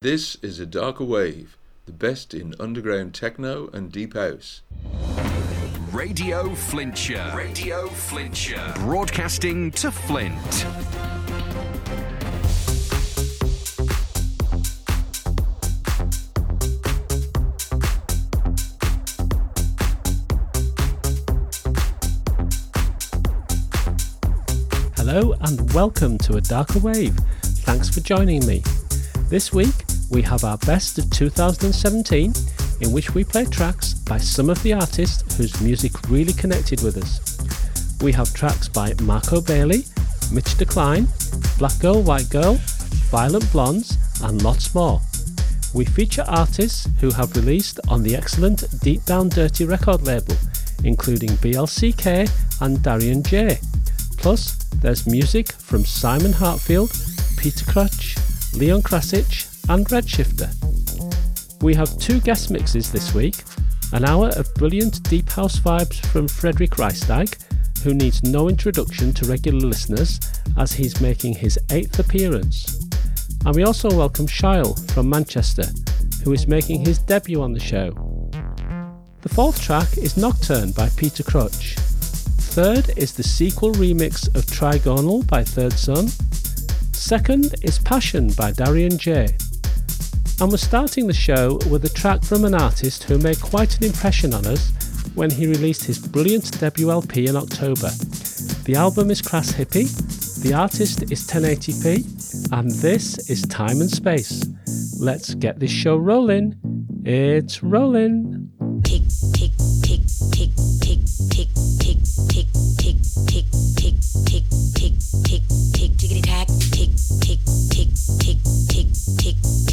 This is a darker wave, the best in underground techno and deep house. Radio Flintshire. Radio Flintshire. Broadcasting to Flint. Hello and welcome to A Darker Wave. Thanks for joining me. This week we have our best of 2017 in which we play tracks by some of the artists whose music really connected with us. We have tracks by Marco Bailey, Mitch de Klein, Black Girl White Girl, Violent Blondes and lots more. We feature artists who have released on the excellent Deep Down Dirty record label, including BLCK and Darien J. Plus, there's music from Simon Heartfield, Peter Cruch, Leon Krasich, and Redshifter. We have two guest mixes this week an hour of brilliant deep house vibes from Frederique Rijsdijk, who needs no introduction to regular listeners as he's making his eighth appearance. And we also welcome Chael from Manchester, who is making his debut on the show. The fourth track is Nocturne by Peter Cruch. Third is the SEQU3l remix of Trigonal by Third Son. Second is Passion by Darien J. And we're starting the show with a track from an artist who made quite an impression on us when he released his brilliant debut LP in October. The album is Crass Hippy, the artist is 10-80p, and this is Time and Space. Let's get this show rolling. It's rolling. Tick, tick, tick, tick, tick, tick, tick, tick, tick, tick, tick, tick, tick, tick, tick, tack, tick, tick, tick, tick, tick, tick, tick, tick,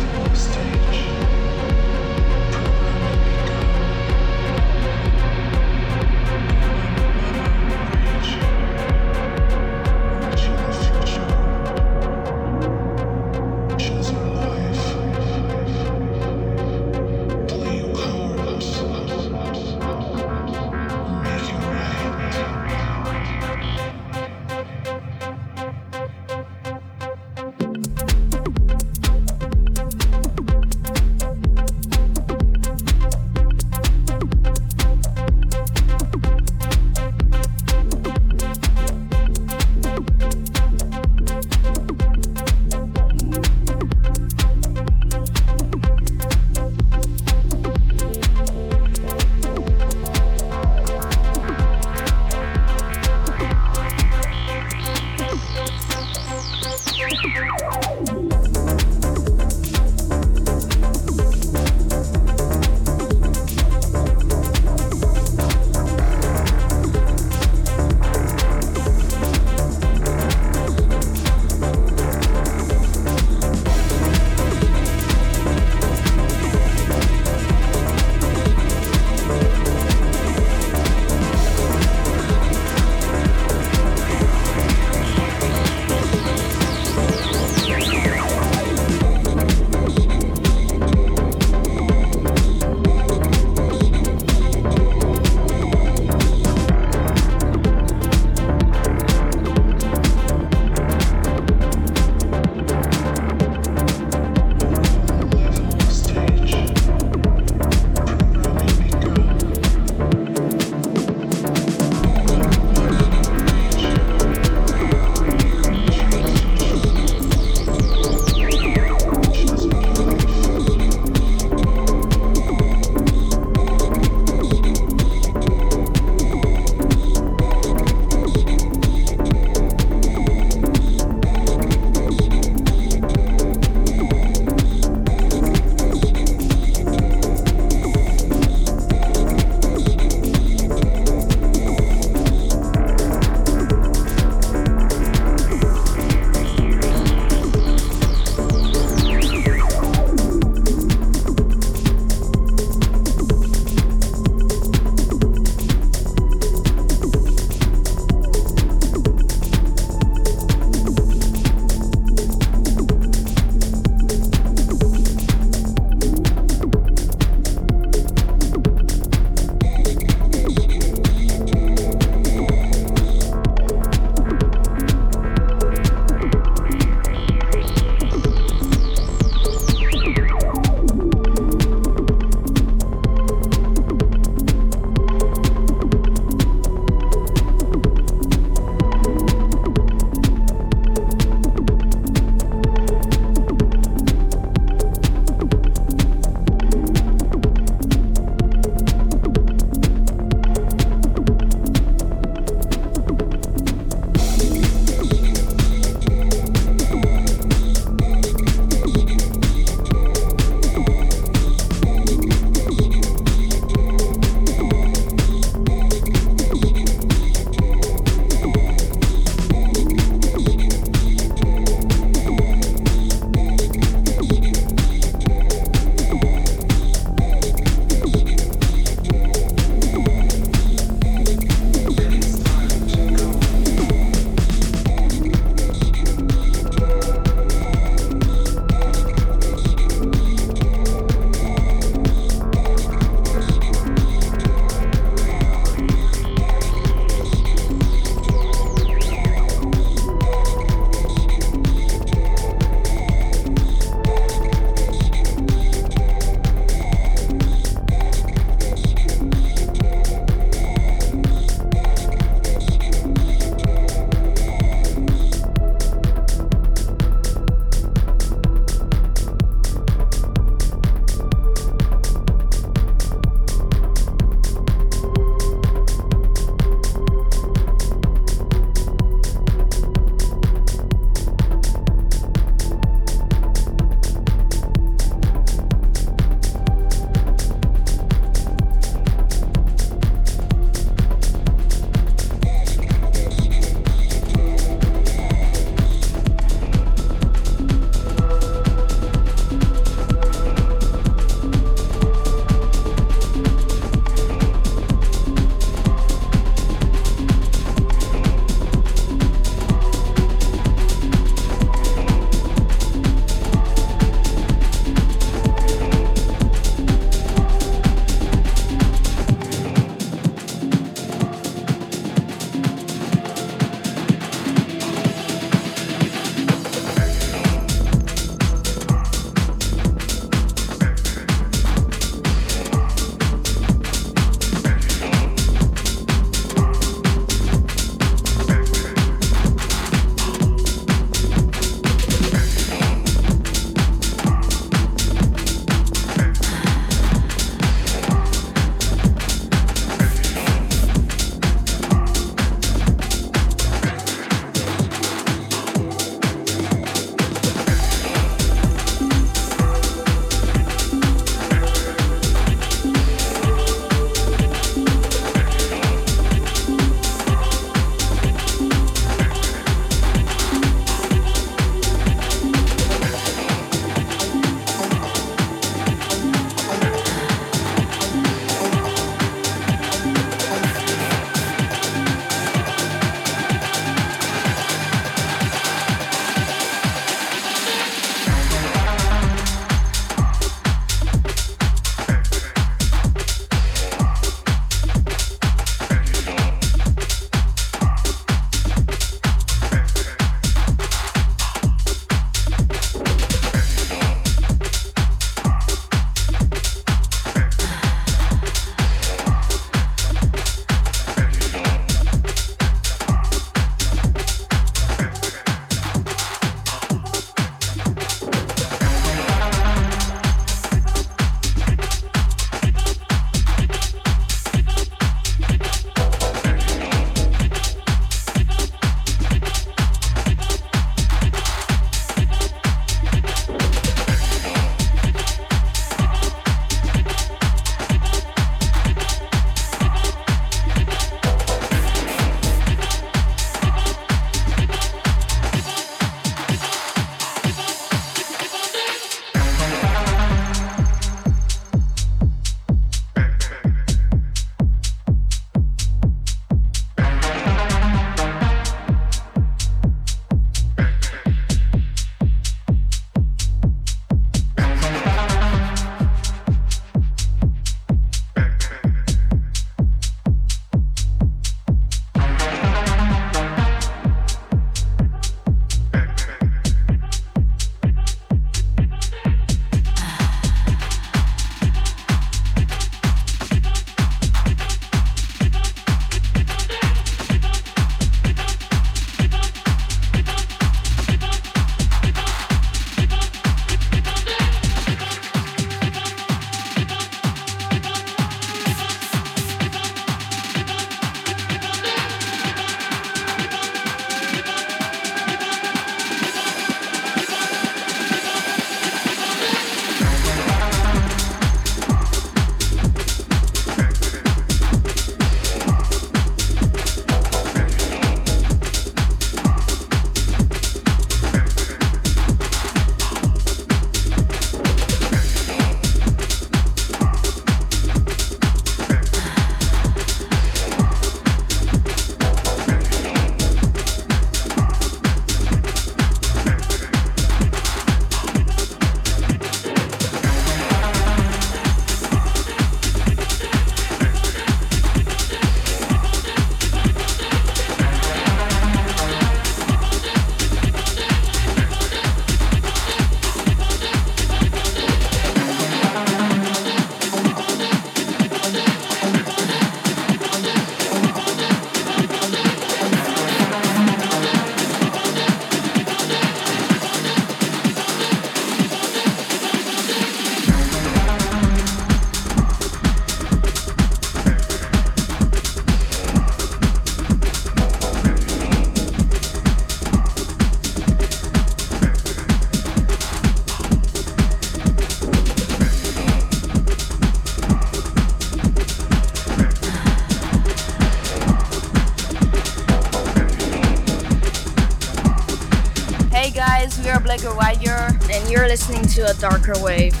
listening to A Darker Wave.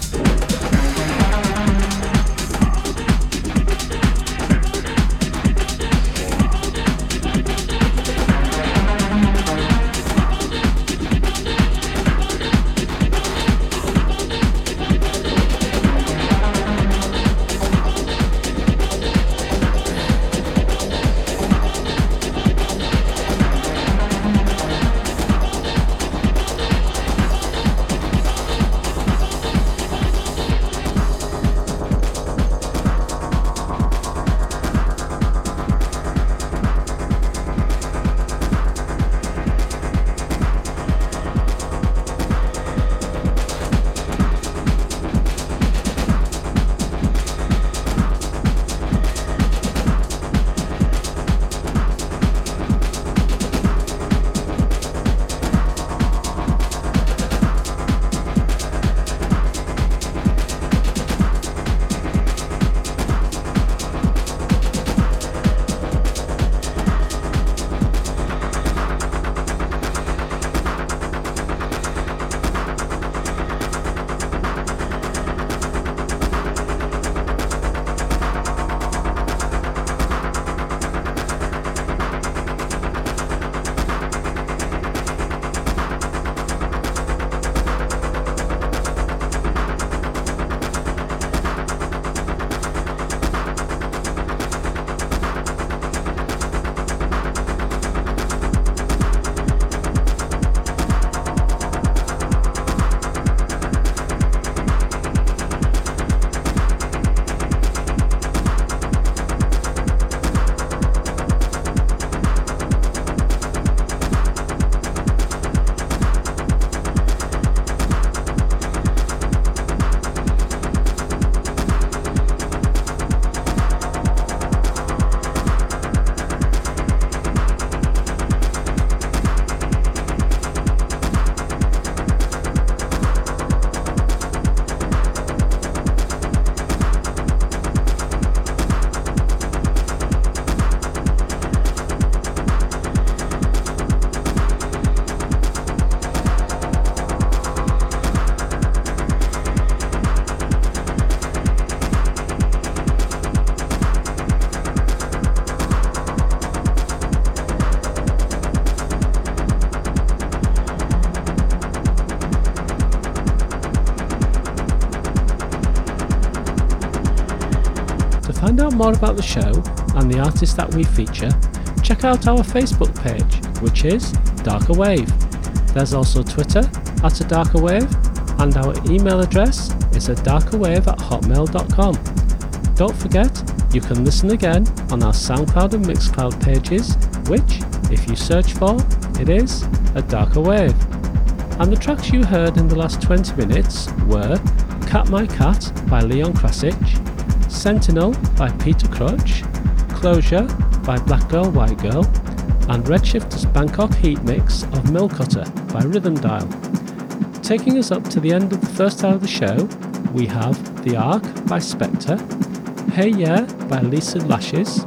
More about the show and the artists that we feature, check out our Facebook page, which is Darker Wave. There's also Twitter at a Darker Wave, and our email address is a darkerwave at hotmail.com. Don't forget, you can listen again on our SoundCloud and Mixcloud pages, which, if you search for, it is a Darker Wave. And the tracks you heard in the last 20 minutes were Cat My Cat by Leon Krasic, Sentinel by Peter Cruch, Closure by Black Girl White Girl, and Redshifter's Bangkok Heat Mix of Millcutter by Rhythm Dial. Taking us up to the end of the first hour of the show, we have The Ark by Spectre, Hey Yeah by Lisa Lashes,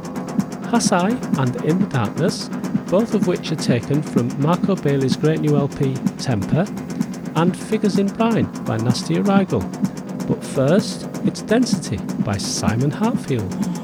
Hasai and In the Darkness, both of which are taken from Marco Bailey's great new LP Temper, and Figures in Brine by Nastia Rigel. But first, Density by Simon Heartfield.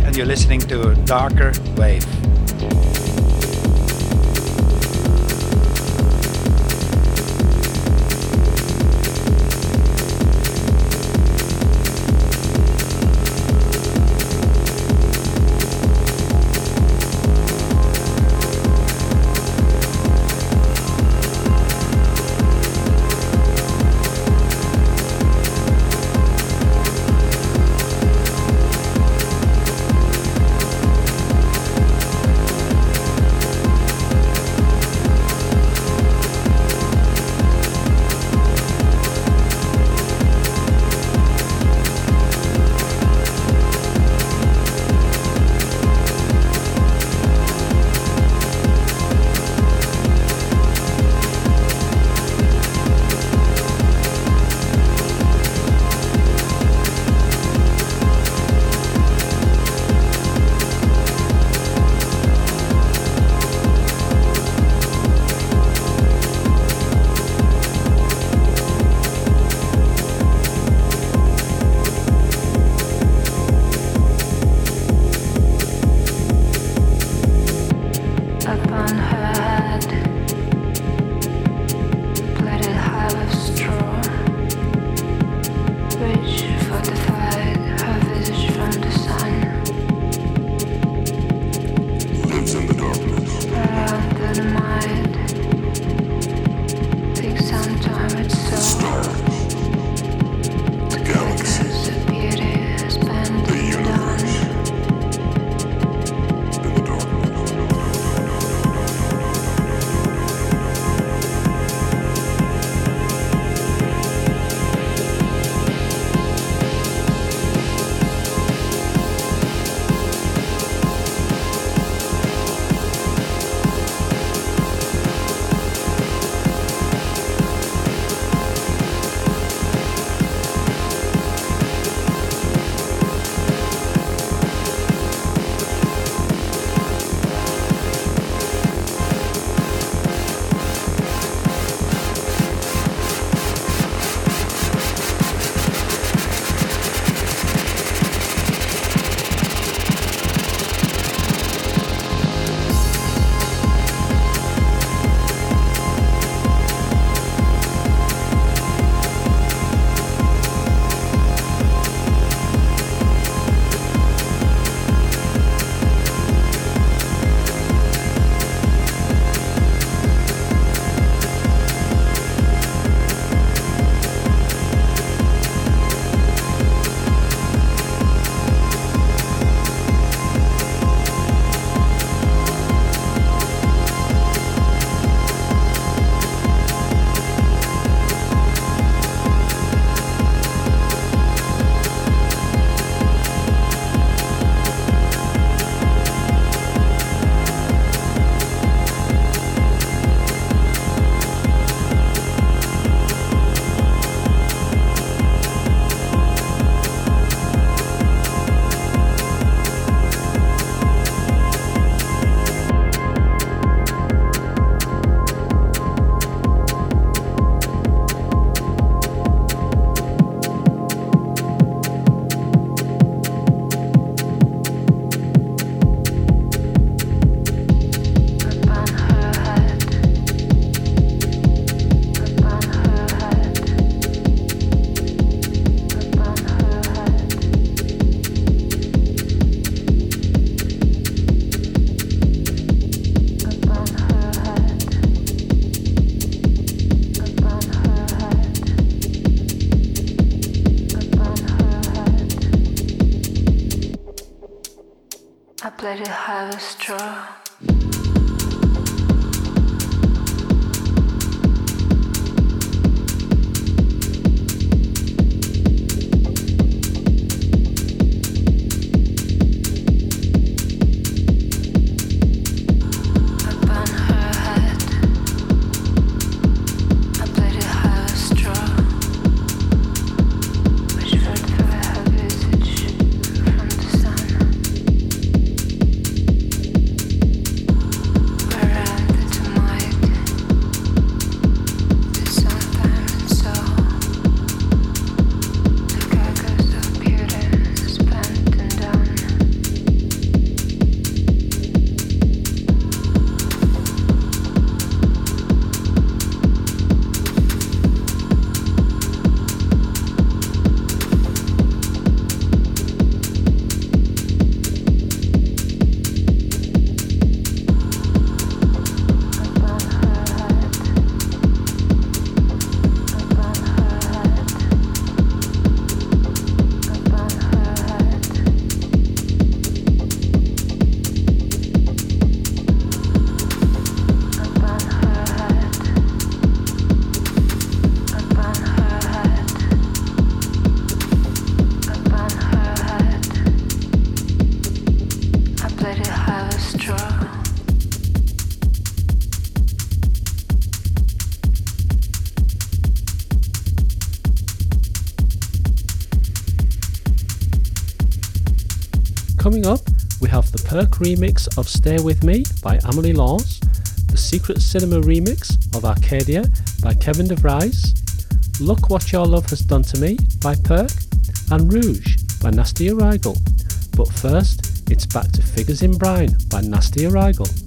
And you're listening to Darker Wave. Sarı remix of Stay With Me by Amelie Lens, the Secret Cinema remix of Arcadia by Kevin DeVries, Look What Your Love Has Done To Me by Perk, and Rouge by Nasty Arrigal. But first, it's back to Figures in Brine by Nasty Arrigal.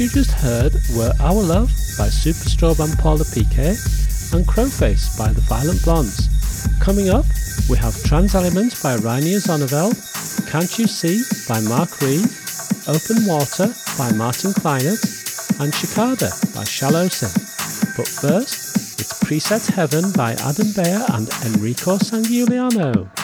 You just heard were Our Love by Superstrobe and Paula Piquet and Crowface by The Violent Blondes. Coming up, we have Trans Elements by Rainer Zonneveld, Can't You See by Mark Reed, Open Water by Martin Kleinert, and Chicada by Shall Ocin. But first, it's Preset Heaven by Adam Beyer and Enrico Sangiuliano.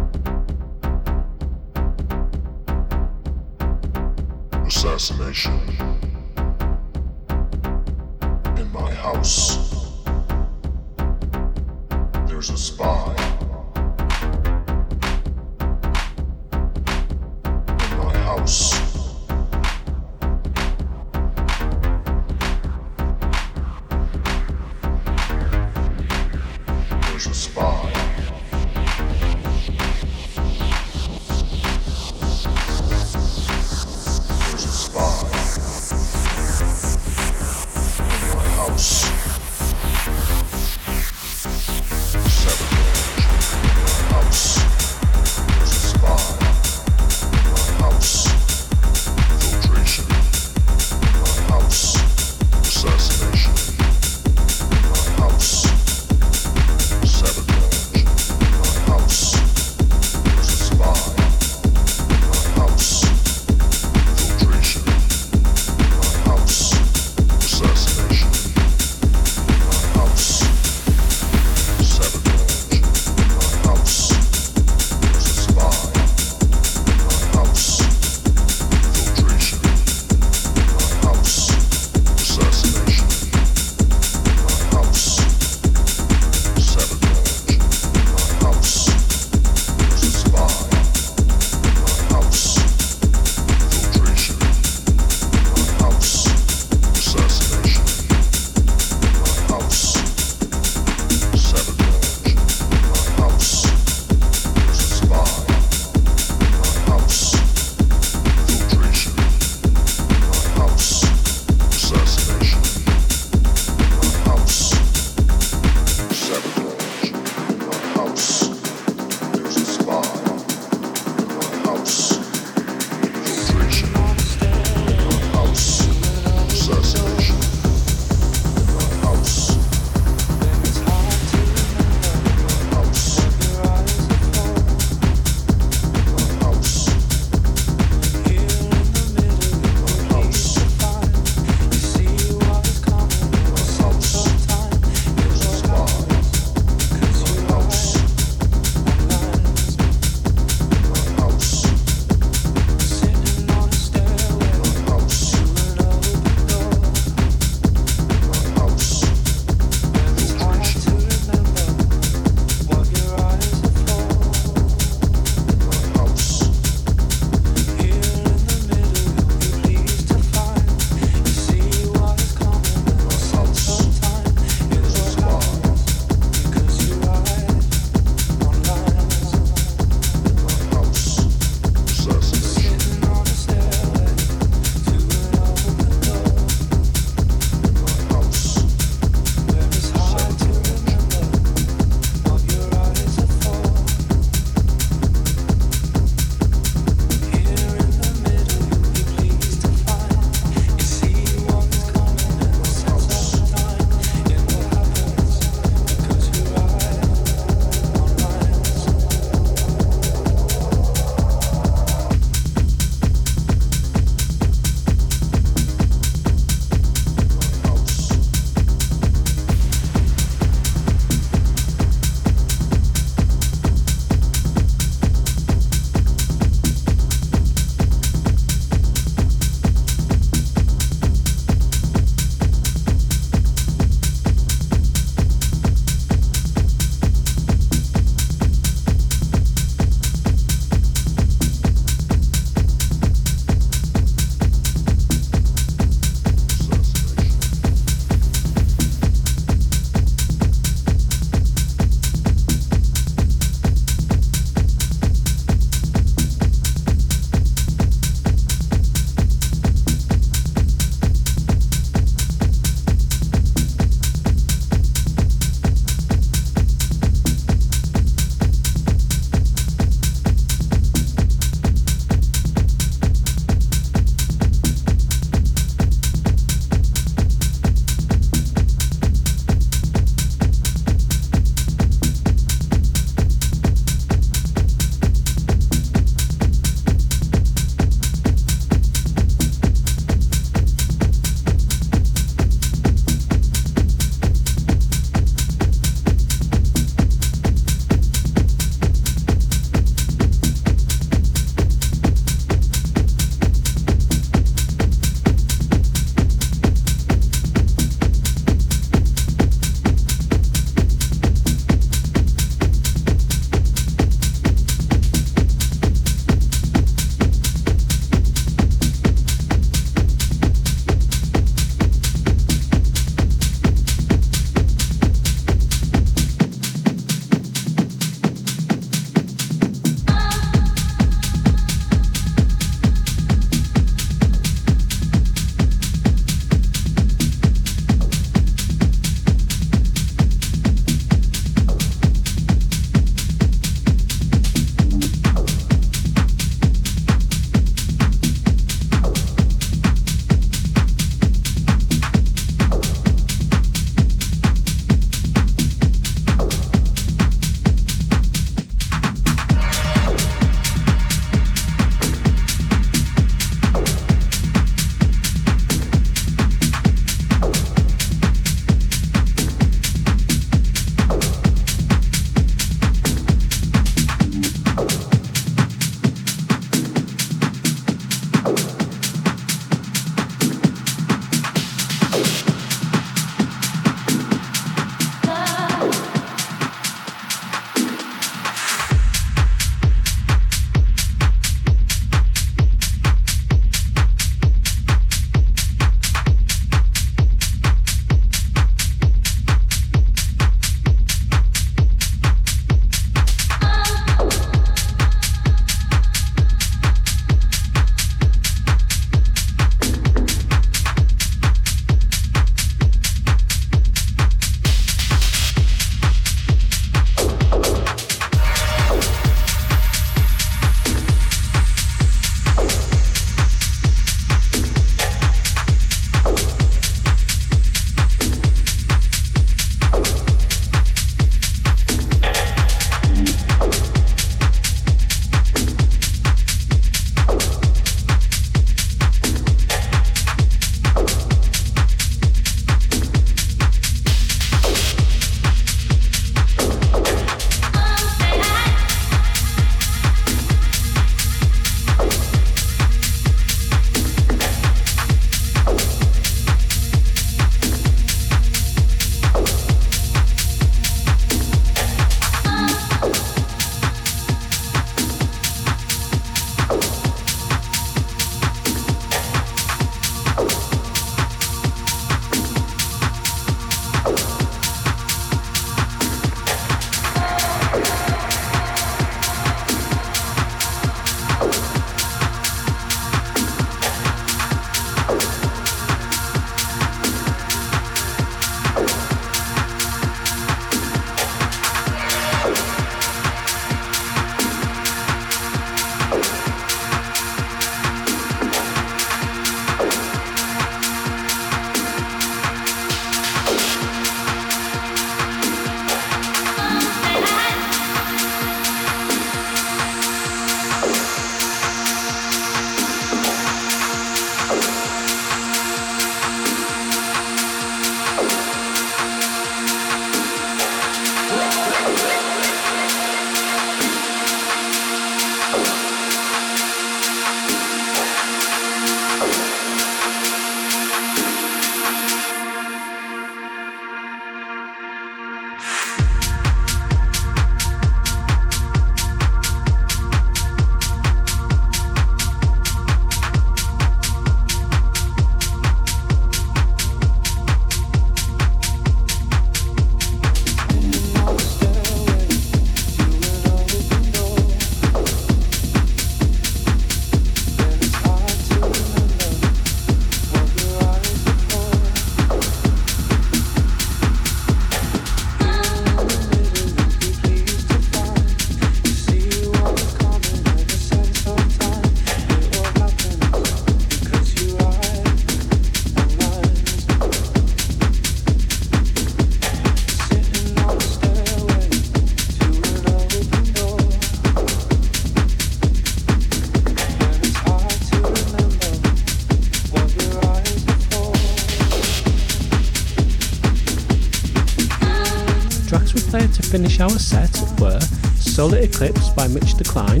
Set were Solar Eclipse by Mitch de Klein,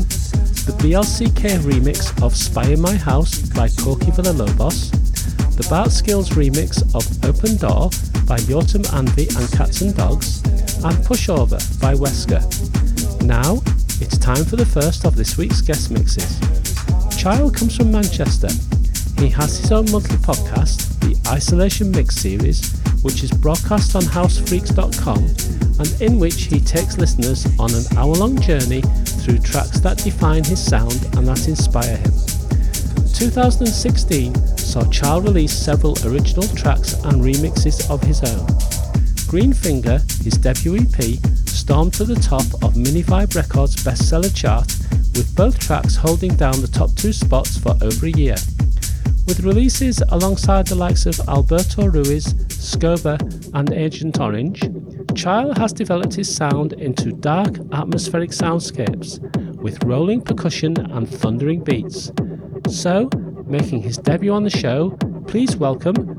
the BLCK remix of Spy in My House by Coqui Villalobos, the Bart Skils remix of Open Door by Yotam Avni and Cats and Dogs, and Pushover by Wesker. Now, it's time for the first of this week's guest mixes. Chael comes from Manchester. He has his own monthly podcast, the Isolation Mix Series, which is broadcast on housefreaks.com and in which he takes listeners on an hour long journey through tracks that define his sound and that inspire him. 2016 saw Chael release several original tracks and remixes of his own. Greenfinger, his debut EP, stormed to the top of Minivibe Records' bestseller chart, with both tracks holding down the top two spots for over a year. With releases alongside the likes of Alberto Ruiz, Scoba, and Agent Orange, Chael has developed his sound into dark, atmospheric soundscapes with rolling percussion and thundering beats. So, making his debut on the show, please welcome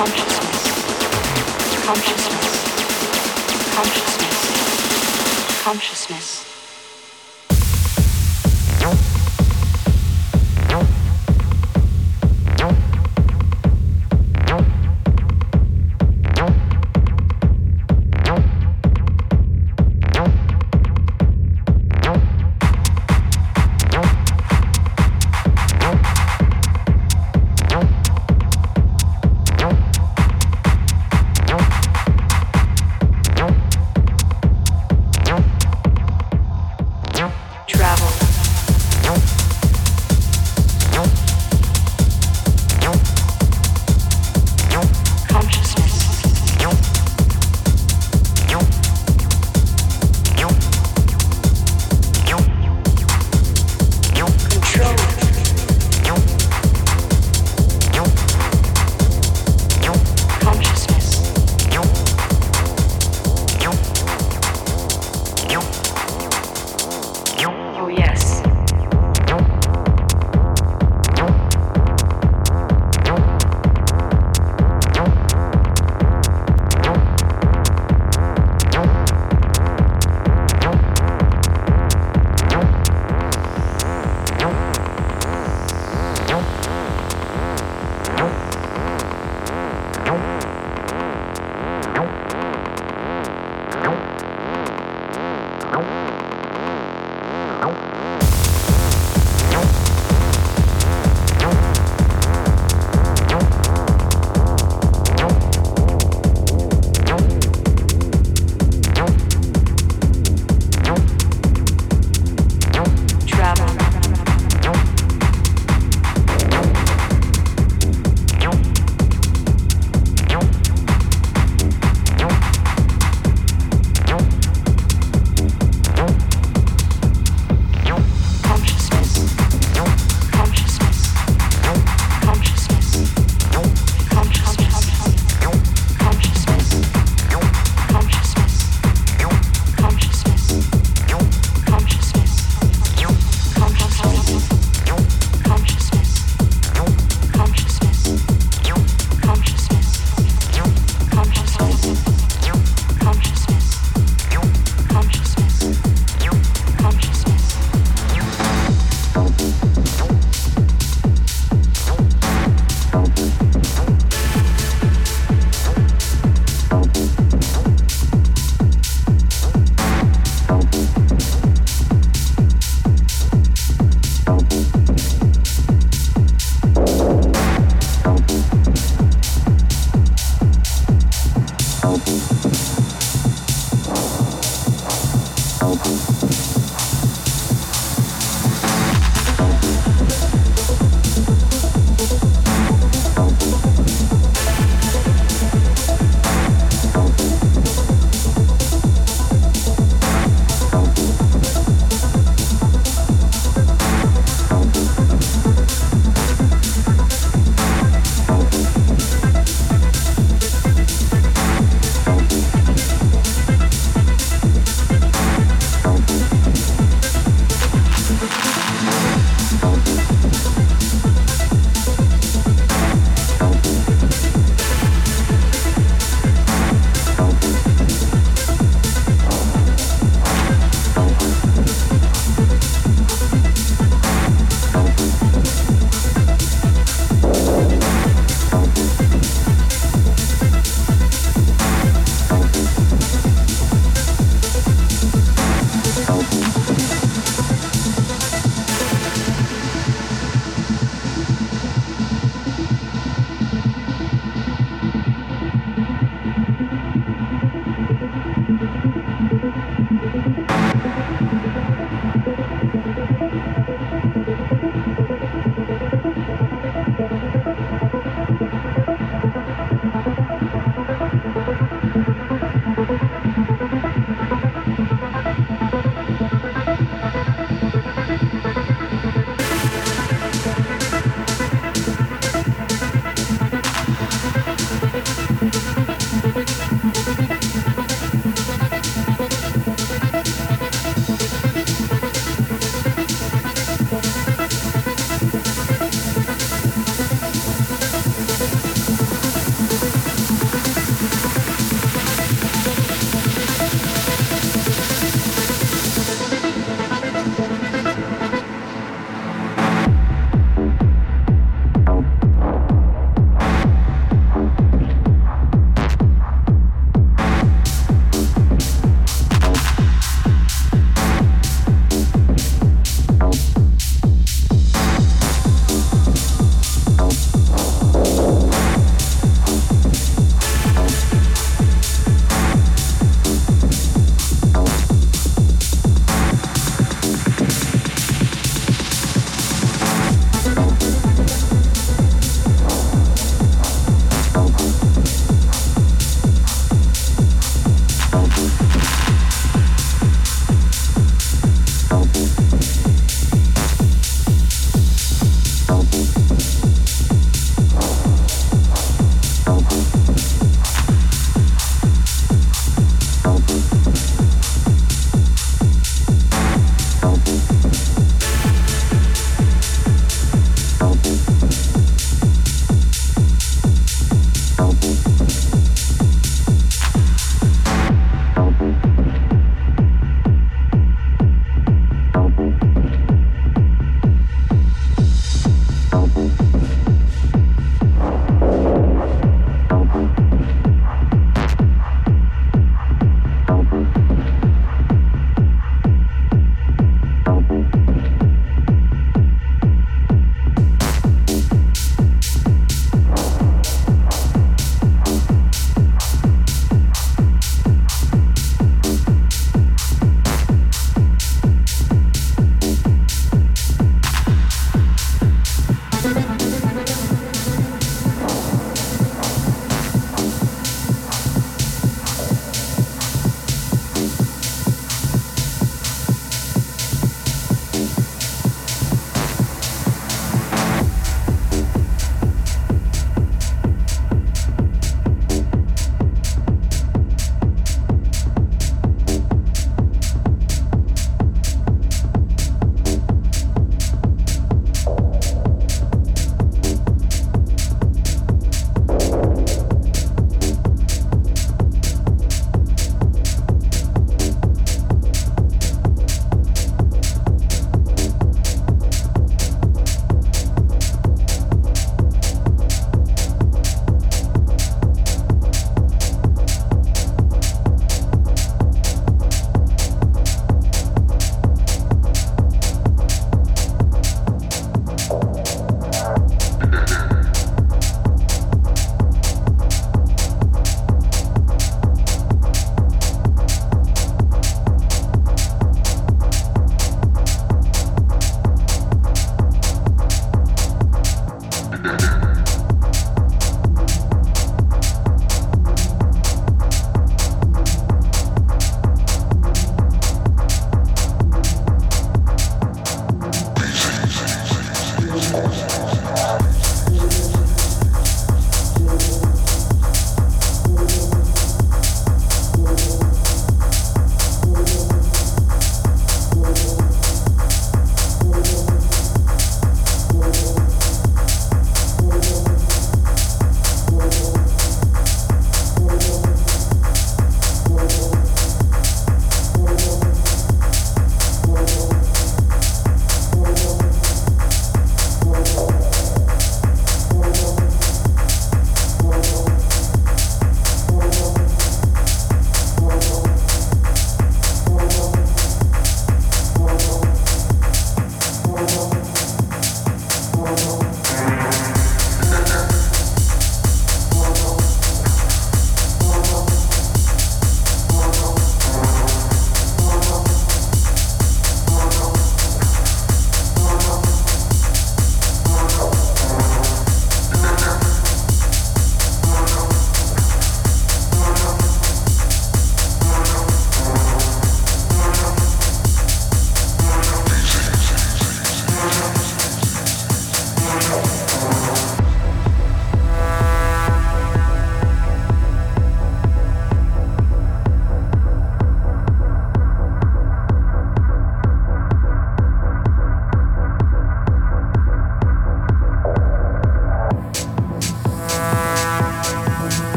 Consciousness. Consciousness. Consciousness. Consciousness.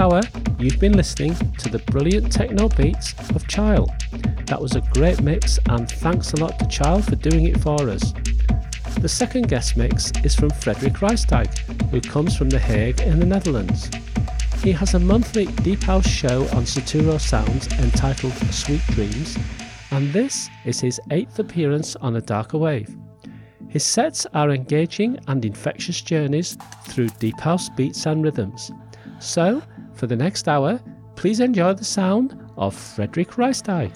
Hour, you've been listening to the brilliant techno beats of Chael. That was a great mix, and thanks a lot to Chael for doing it for us. The second guest mix is from Frederique Rijsdijk, who comes from The Hague in the Netherlands. He has a monthly Deep House show on Saturo Sounds entitled Sweet Dreams, and this is his eighth appearance on a darker wave. His sets are engaging and infectious journeys through deep house beats and rhythms. So, for the next hour, please enjoy the sound of Frederique Rijsdijk.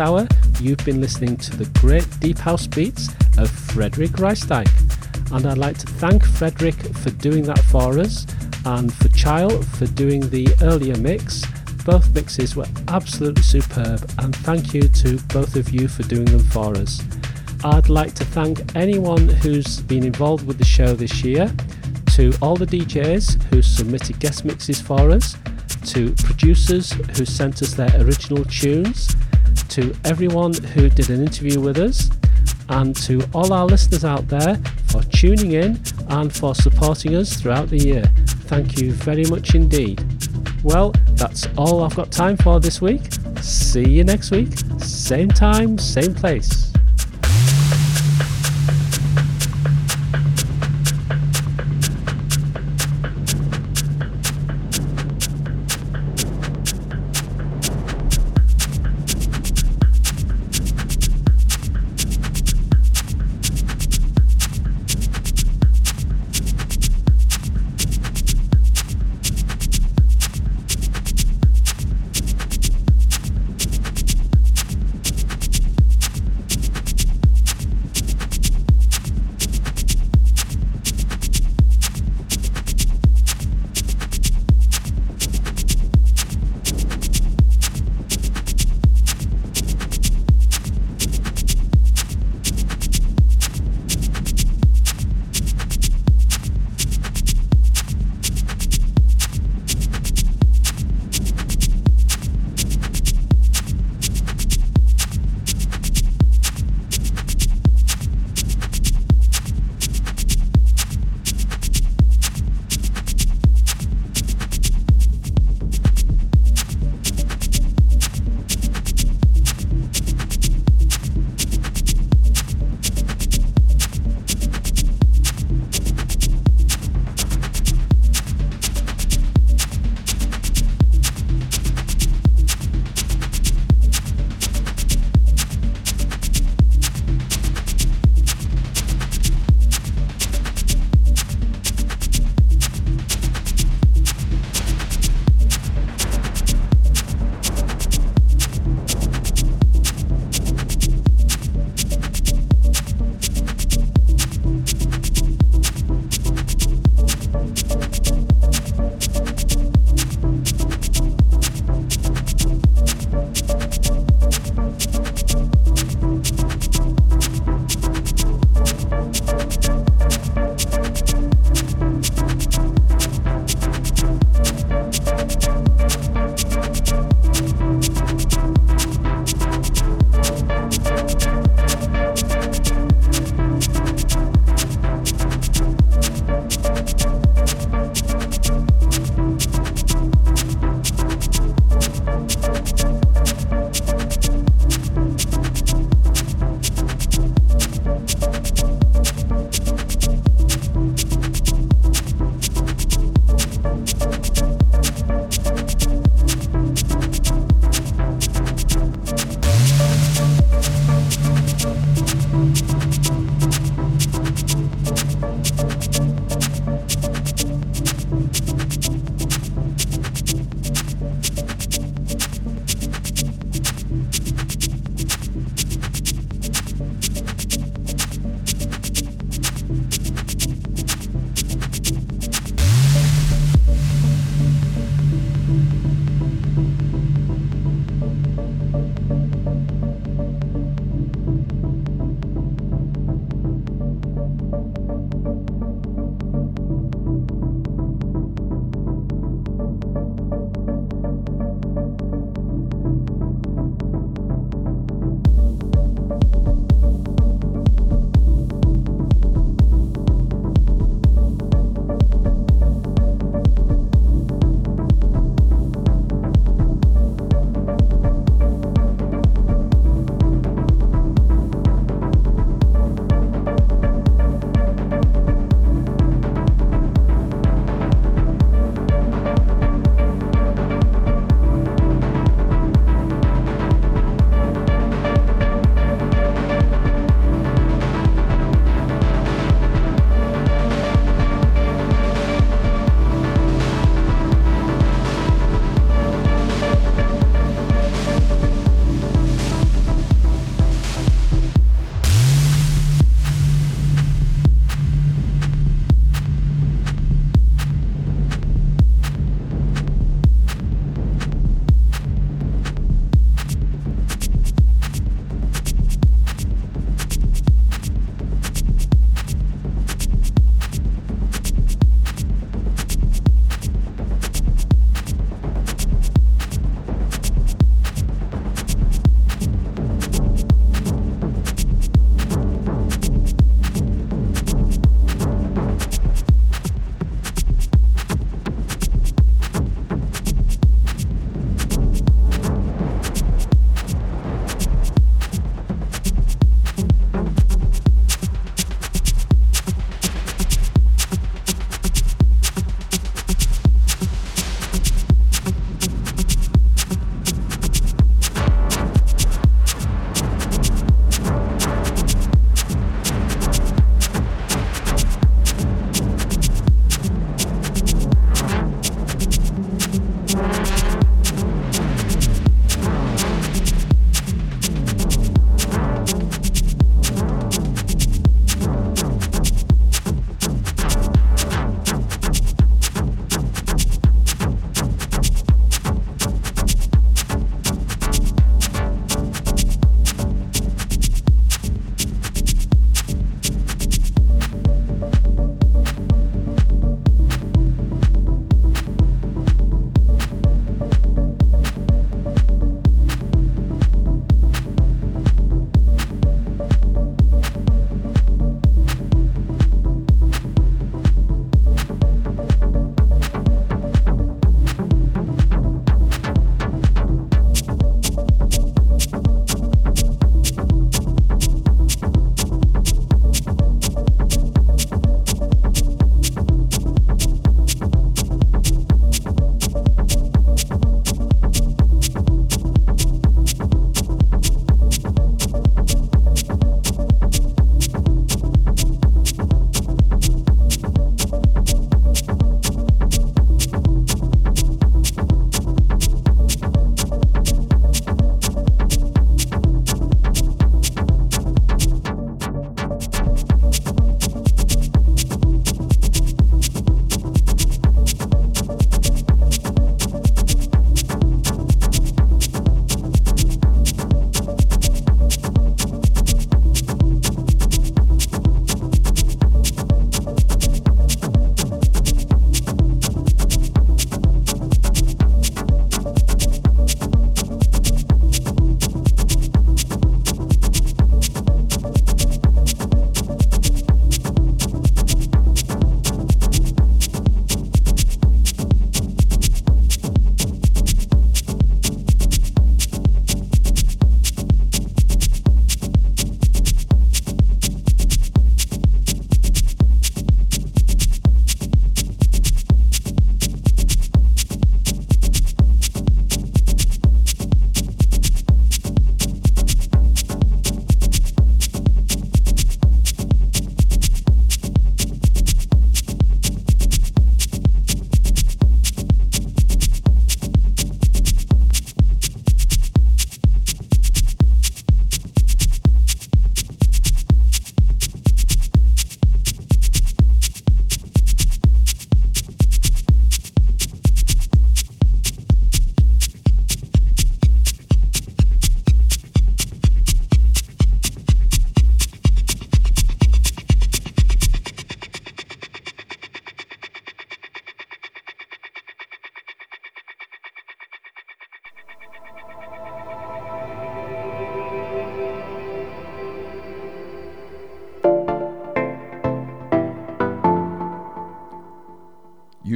Hour, you've been listening to the great deep house beats of Frederique Rijsdijk. And I'd like to thank Frederick for doing that for us and for Chael for doing the earlier mix. Both mixes were absolutely superb, and thank you to both of you for doing them for us. I'd like to thank anyone who's been involved with the show this year, to all the DJs who submitted guest mixes for us, to producers who sent us their original tunes, to everyone who did an interview with us, and to all our listeners out there for tuning in and for supporting us throughout the year. Thank you very much indeed. Well, that's all I've got time for this week. See you next week, same time, same place.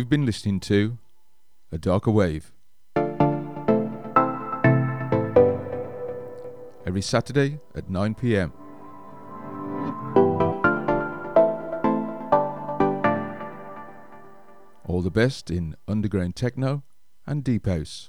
You've been listening to A Darker Wave. Every Saturday at 9 pm. All the best in underground techno and deep house.